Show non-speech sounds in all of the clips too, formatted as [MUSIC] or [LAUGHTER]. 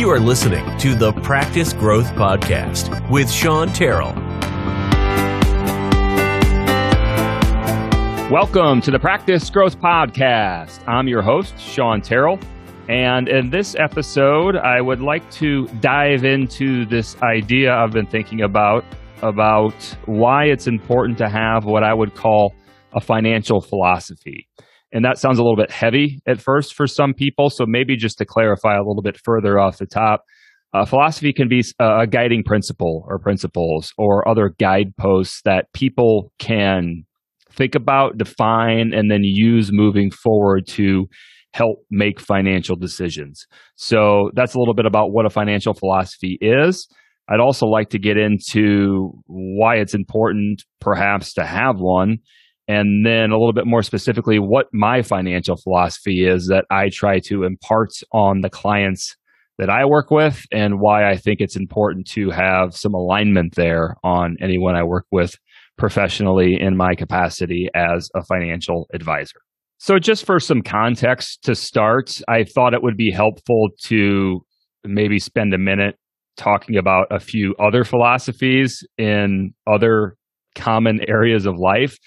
You are listening to the Practice Growth Podcast with Sean Terrell. Welcome to the Practice Growth Podcast. I'm your host, Sean Terrell. And in this episode, I would like to dive into this idea I've been thinking about about why it's important to have what I would call a financial philosophy. And that sounds a little bit heavy at first for some people. So maybe just to clarify a little bit further off the top, uh, philosophy can be a guiding principle or principles or other guideposts that people can think about, define, and then use moving forward to help make financial decisions. So that's a little bit about what a financial philosophy is. I'd also like to get into why it's important, perhaps, to have one and then a little bit more specifically what my financial philosophy is that I try to impart on the clients that I work with and why I think it's important to have some alignment there on anyone I work with professionally in my capacity as a financial advisor. So, just for some context to start, I thought it would be helpful to maybe spend a minute talking about a few other philosophies in other common areas of life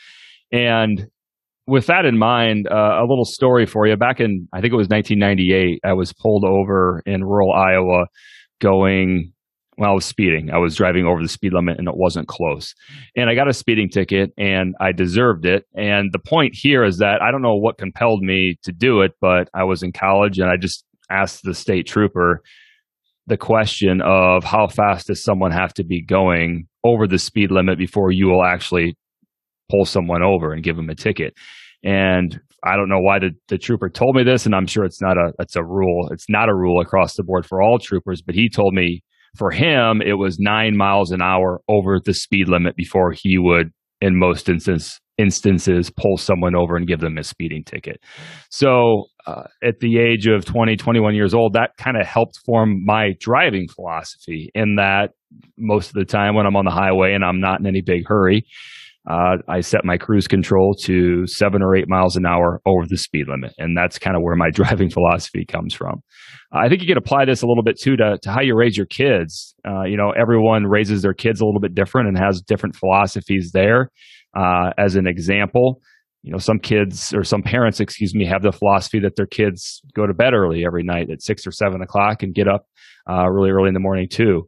and with that in mind, uh, a little story for you. Back in, I think it was 1998, I was pulled over in rural Iowa going, well, I was speeding. I was driving over the speed limit and it wasn't close. And I got a speeding ticket and I deserved it. And the point here is that I don't know what compelled me to do it, but I was in college and I just asked the state trooper the question of how fast does someone have to be going over the speed limit before you will actually pull someone over and give them a ticket. And I don't know why the, the trooper told me this, and I'm sure it's not a it's a rule. It's not a rule across the board for all troopers, but he told me for him it was nine miles an hour over the speed limit before he would, in most instances, instances pull someone over and give them a speeding ticket. So uh, at the age of 20, 21 years old, that kind of helped form my driving philosophy in that most of the time when I'm on the highway and I'm not in any big hurry, uh, I set my cruise control to seven or eight miles an hour over the speed limit. And that's kind of where my [LAUGHS] driving philosophy comes from. I think you can apply this a little bit too to, to how you raise your kids. Uh, you know, everyone raises their kids a little bit different and has different philosophies there. Uh, as an example, you know, some kids or some parents, excuse me, have the philosophy that their kids go to bed early every night at six or seven o'clock and get up uh, really early in the morning too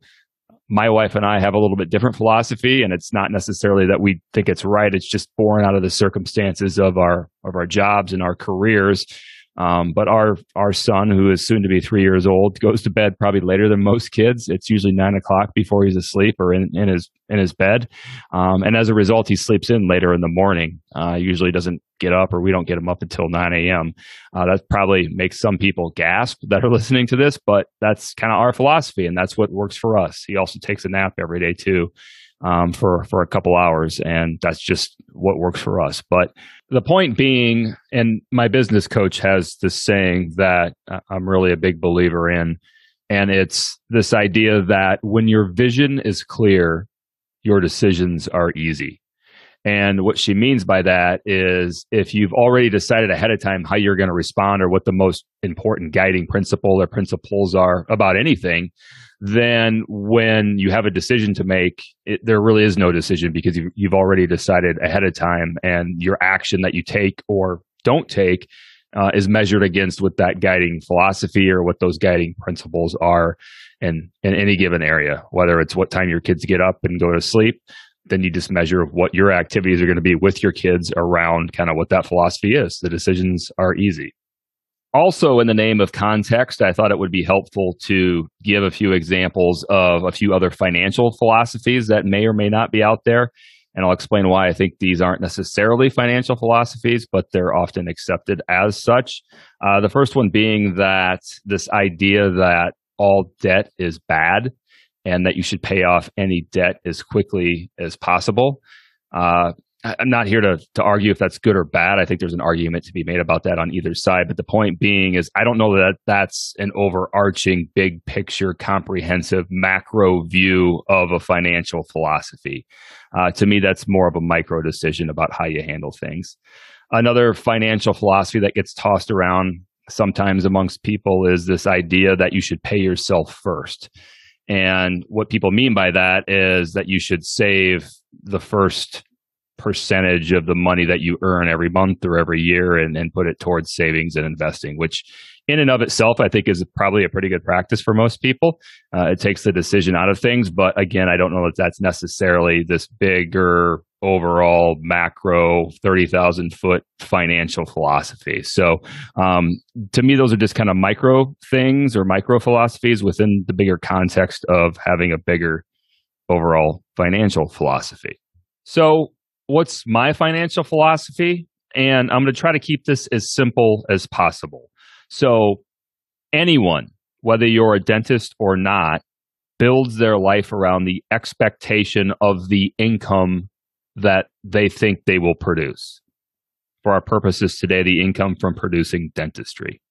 my wife and I have a little bit different philosophy, and it's not necessarily that we think it's right. It's just born out of the circumstances of our of our jobs and our careers. Um, but our our son, who is soon to be three years old, goes to bed probably later than most kids. It's usually nine o'clock before he's asleep or in, in his in his bed, um, and as a result, he sleeps in later in the morning. Uh, usually doesn't get up, or we don't get him up until nine a.m. Uh, that probably makes some people gasp that are [LAUGHS] listening to this, but that's kind of our philosophy, and that's what works for us. He also takes a nap every day too um, for for a couple hours, and that's just what works for us. But the point being, and my business coach has this saying that I'm really a big believer in, and it's this idea that when your vision is clear, your decisions are easy. And what she means by that is if you've already decided ahead of time how you're going to respond or what the most important guiding principle or principles are about anything, then when you have a decision to make, it, there really is no decision because you've, you've already decided ahead of time and your action that you take or don't take uh, is measured against what that guiding philosophy or what those guiding principles are in, in any given area, whether it's what time your kids get up and go to sleep, then you just measure what your activities are going to be with your kids around kind of what that philosophy is. The decisions are easy also in the name of context i thought it would be helpful to give a few examples of a few other financial philosophies that may or may not be out there and i'll explain why i think these aren't necessarily financial philosophies but they're often accepted as such uh, the first one being that this idea that all debt is bad and that you should pay off any debt as quickly as possible uh, I'm not here to to argue if that's good or bad. I think there's an argument to be made about that on either side. But the point being is, I don't know that that's an overarching, big picture, comprehensive, macro view of a financial philosophy. Uh, to me, that's more of a micro decision about how you handle things. Another financial philosophy that gets tossed around sometimes amongst people is this idea that you should pay yourself first. And what people mean by that is that you should save the first percentage of the money that you earn every month or every year and, and put it towards savings and investing, which in and of itself, I think is probably a pretty good practice for most people. Uh, it takes the decision out of things. But again, I don't know that that's necessarily this bigger overall macro 30,000 foot financial philosophy. So, um, to me, those are just kind of micro things or micro philosophies within the bigger context of having a bigger overall financial philosophy. So, what's my financial philosophy? And I'm going to try to keep this as simple as possible. So, anyone, whether you're a dentist or not, builds their life around the expectation of the income that they think they will produce. For our purposes today, the income from producing dentistry.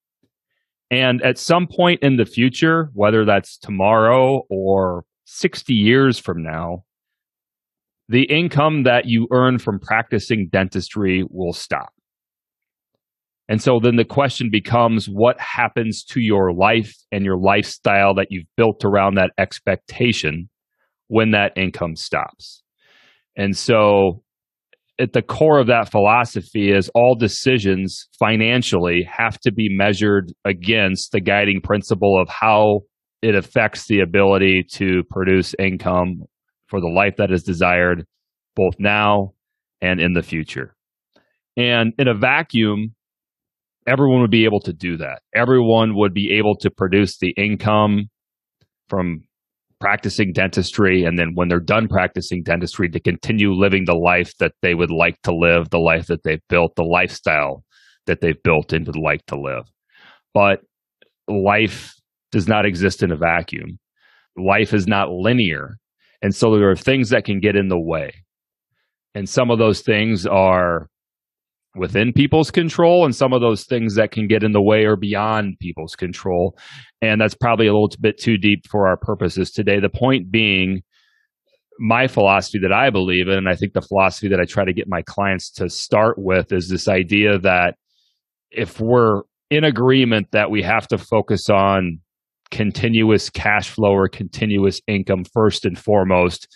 And at some point in the future, whether that's tomorrow or 60 years from now, the income that you earn from practicing dentistry will stop. And so then the question becomes what happens to your life and your lifestyle that you've built around that expectation when that income stops? And so at the core of that philosophy is all decisions financially have to be measured against the guiding principle of how it affects the ability to produce income for the life that is desired both now and in the future. And in a vacuum, everyone would be able to do that. Everyone would be able to produce the income from practicing dentistry and then when they're done practicing dentistry to continue living the life that they would like to live, the life that they've built, the lifestyle that they've built into the like to live. But life does not exist in a vacuum. Life is not linear. And so there are things that can get in the way. And some of those things are within people's control, and some of those things that can get in the way or beyond people's control. And that's probably a little bit too deep for our purposes today. The point being, my philosophy that I believe in, and I think the philosophy that I try to get my clients to start with is this idea that if we're in agreement that we have to focus on continuous cash flow or continuous income first and foremost,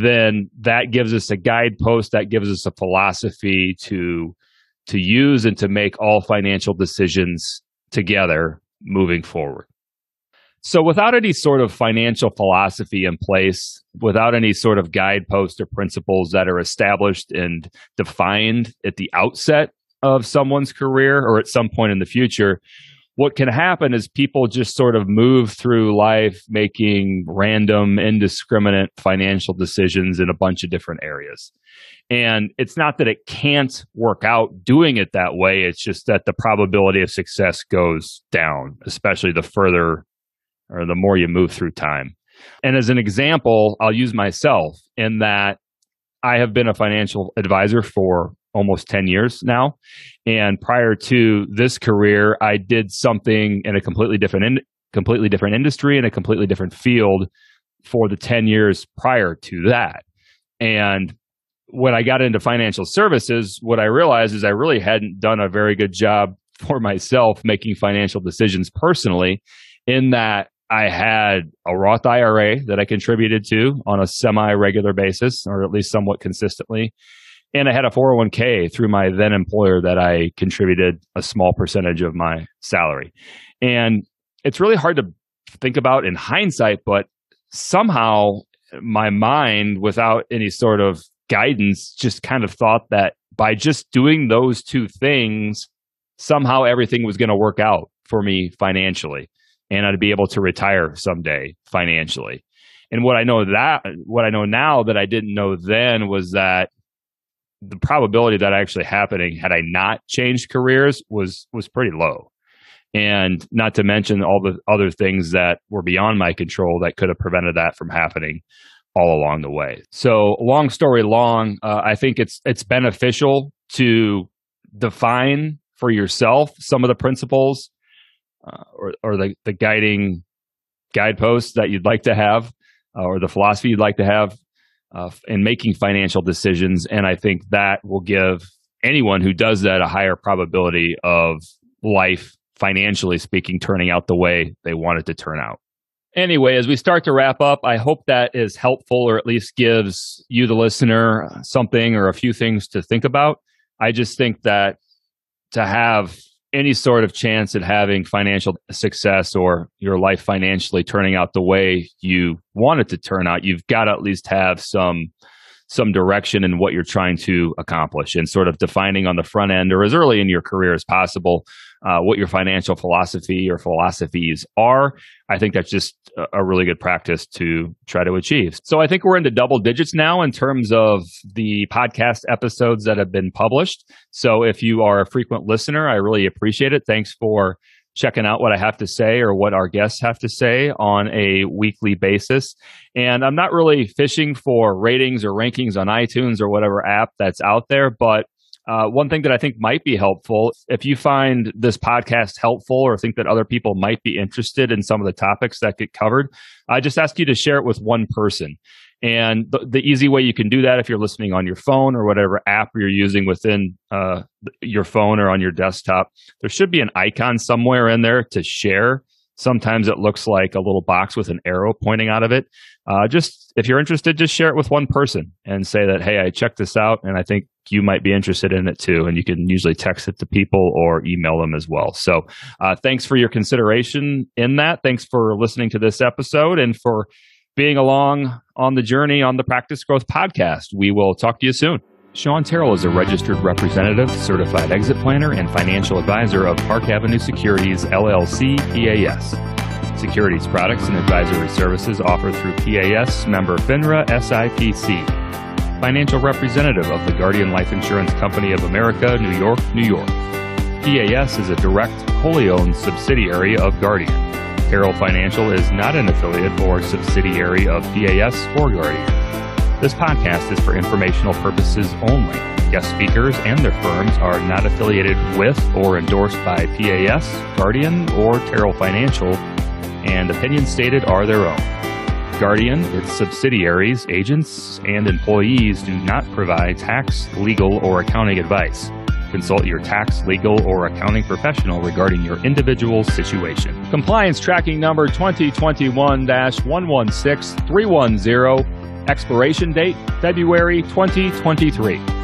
then that gives us a guidepost, that gives us a philosophy to to use and to make all financial decisions together moving forward. So, without any sort of financial philosophy in place, without any sort of guidepost or principles that are established and defined at the outset of someone's career or at some point in the future, what can happen is people just sort of move through life making random, indiscriminate financial decisions in a bunch of different areas. And it's not that it can't work out doing it that way. It's just that the probability of success goes down, especially the further or the more you move through time. And as an example, I'll use myself in that I have been a financial advisor for almost 10 years now. And prior to this career, I did something in a completely different in, completely different industry and a completely different field for the 10 years prior to that. And when I got into financial services, what I realized is I really hadn't done a very good job for myself making financial decisions personally in that I had a Roth IRA that I contributed to on a semi regular basis, or at least somewhat consistently. And I had a 401k through my then employer that I contributed a small percentage of my salary. And it's really hard to think about in hindsight, but somehow my mind, without any sort of guidance, just kind of thought that by just doing those two things, somehow everything was going to work out for me financially and I'd be able to retire someday financially. And what I know that what I know now that I didn't know then was that the probability of that actually happening had I not changed careers was was pretty low. And not to mention all the other things that were beyond my control that could have prevented that from happening all along the way. So, long story long, uh, I think it's it's beneficial to define for yourself some of the principles uh, or or the the guiding guideposts that you'd like to have, uh, or the philosophy you'd like to have uh, in making financial decisions. And I think that will give anyone who does that a higher probability of life financially speaking, turning out the way they want it to turn out. Anyway, as we start to wrap up, I hope that is helpful or at least gives you, the listener, something or a few things to think about. I just think that to have any sort of chance at having financial success or your life financially turning out the way you want it to turn out, you've got to at least have some some direction in what you're trying to accomplish and sort of defining on the front end or as early in your career as possible uh, what your financial philosophy or philosophies are. I think that's just a really good practice to try to achieve. So I think we're into double digits now in terms of the podcast episodes that have been published. So if you are a frequent listener, I really appreciate it. Thanks for checking out what I have to say or what our guests have to say on a weekly basis. And I'm not really fishing for ratings or rankings on iTunes or whatever app that's out there, but uh, one thing that I think might be helpful, if you find this podcast helpful or think that other people might be interested in some of the topics that get covered, I just ask you to share it with one person. And the, the, easy way you can do that if you're listening on your phone or whatever app you're using within uh, your phone or on your desktop, there should be an icon somewhere in there to share. Sometimes it looks like a little box with an arrow pointing out of it. Uh, just if you're interested, just share it with one person and say that, hey, I checked this out and I think you might be interested in it too. And you can usually text it to people or email them as well. So uh, thanks for your consideration in that. Thanks for listening to this episode and for being along on the journey on the Practice Growth podcast. We will talk to you soon. Sean Terrell is a registered representative, certified exit planner, and financial advisor of Park Avenue Securities LLC PAS. Securities products and advisory services offered through PAS member FINRA SIPC. Financial representative of the Guardian Life Insurance Company of America, New York, New York. PAS is a direct, wholly owned subsidiary of Guardian. Terrell Financial is not an affiliate or subsidiary of PAS or Guardian. This podcast is for informational purposes only. Guest speakers and their firms are not affiliated with or endorsed by PAS, Guardian, or Terrell Financial, and opinions stated are their own. Guardian, its subsidiaries, agents, and employees do not provide tax, legal, or accounting advice. Consult your tax, legal, or accounting professional regarding your individual situation. Compliance tracking number 2021 116310. Expiration date February 2023.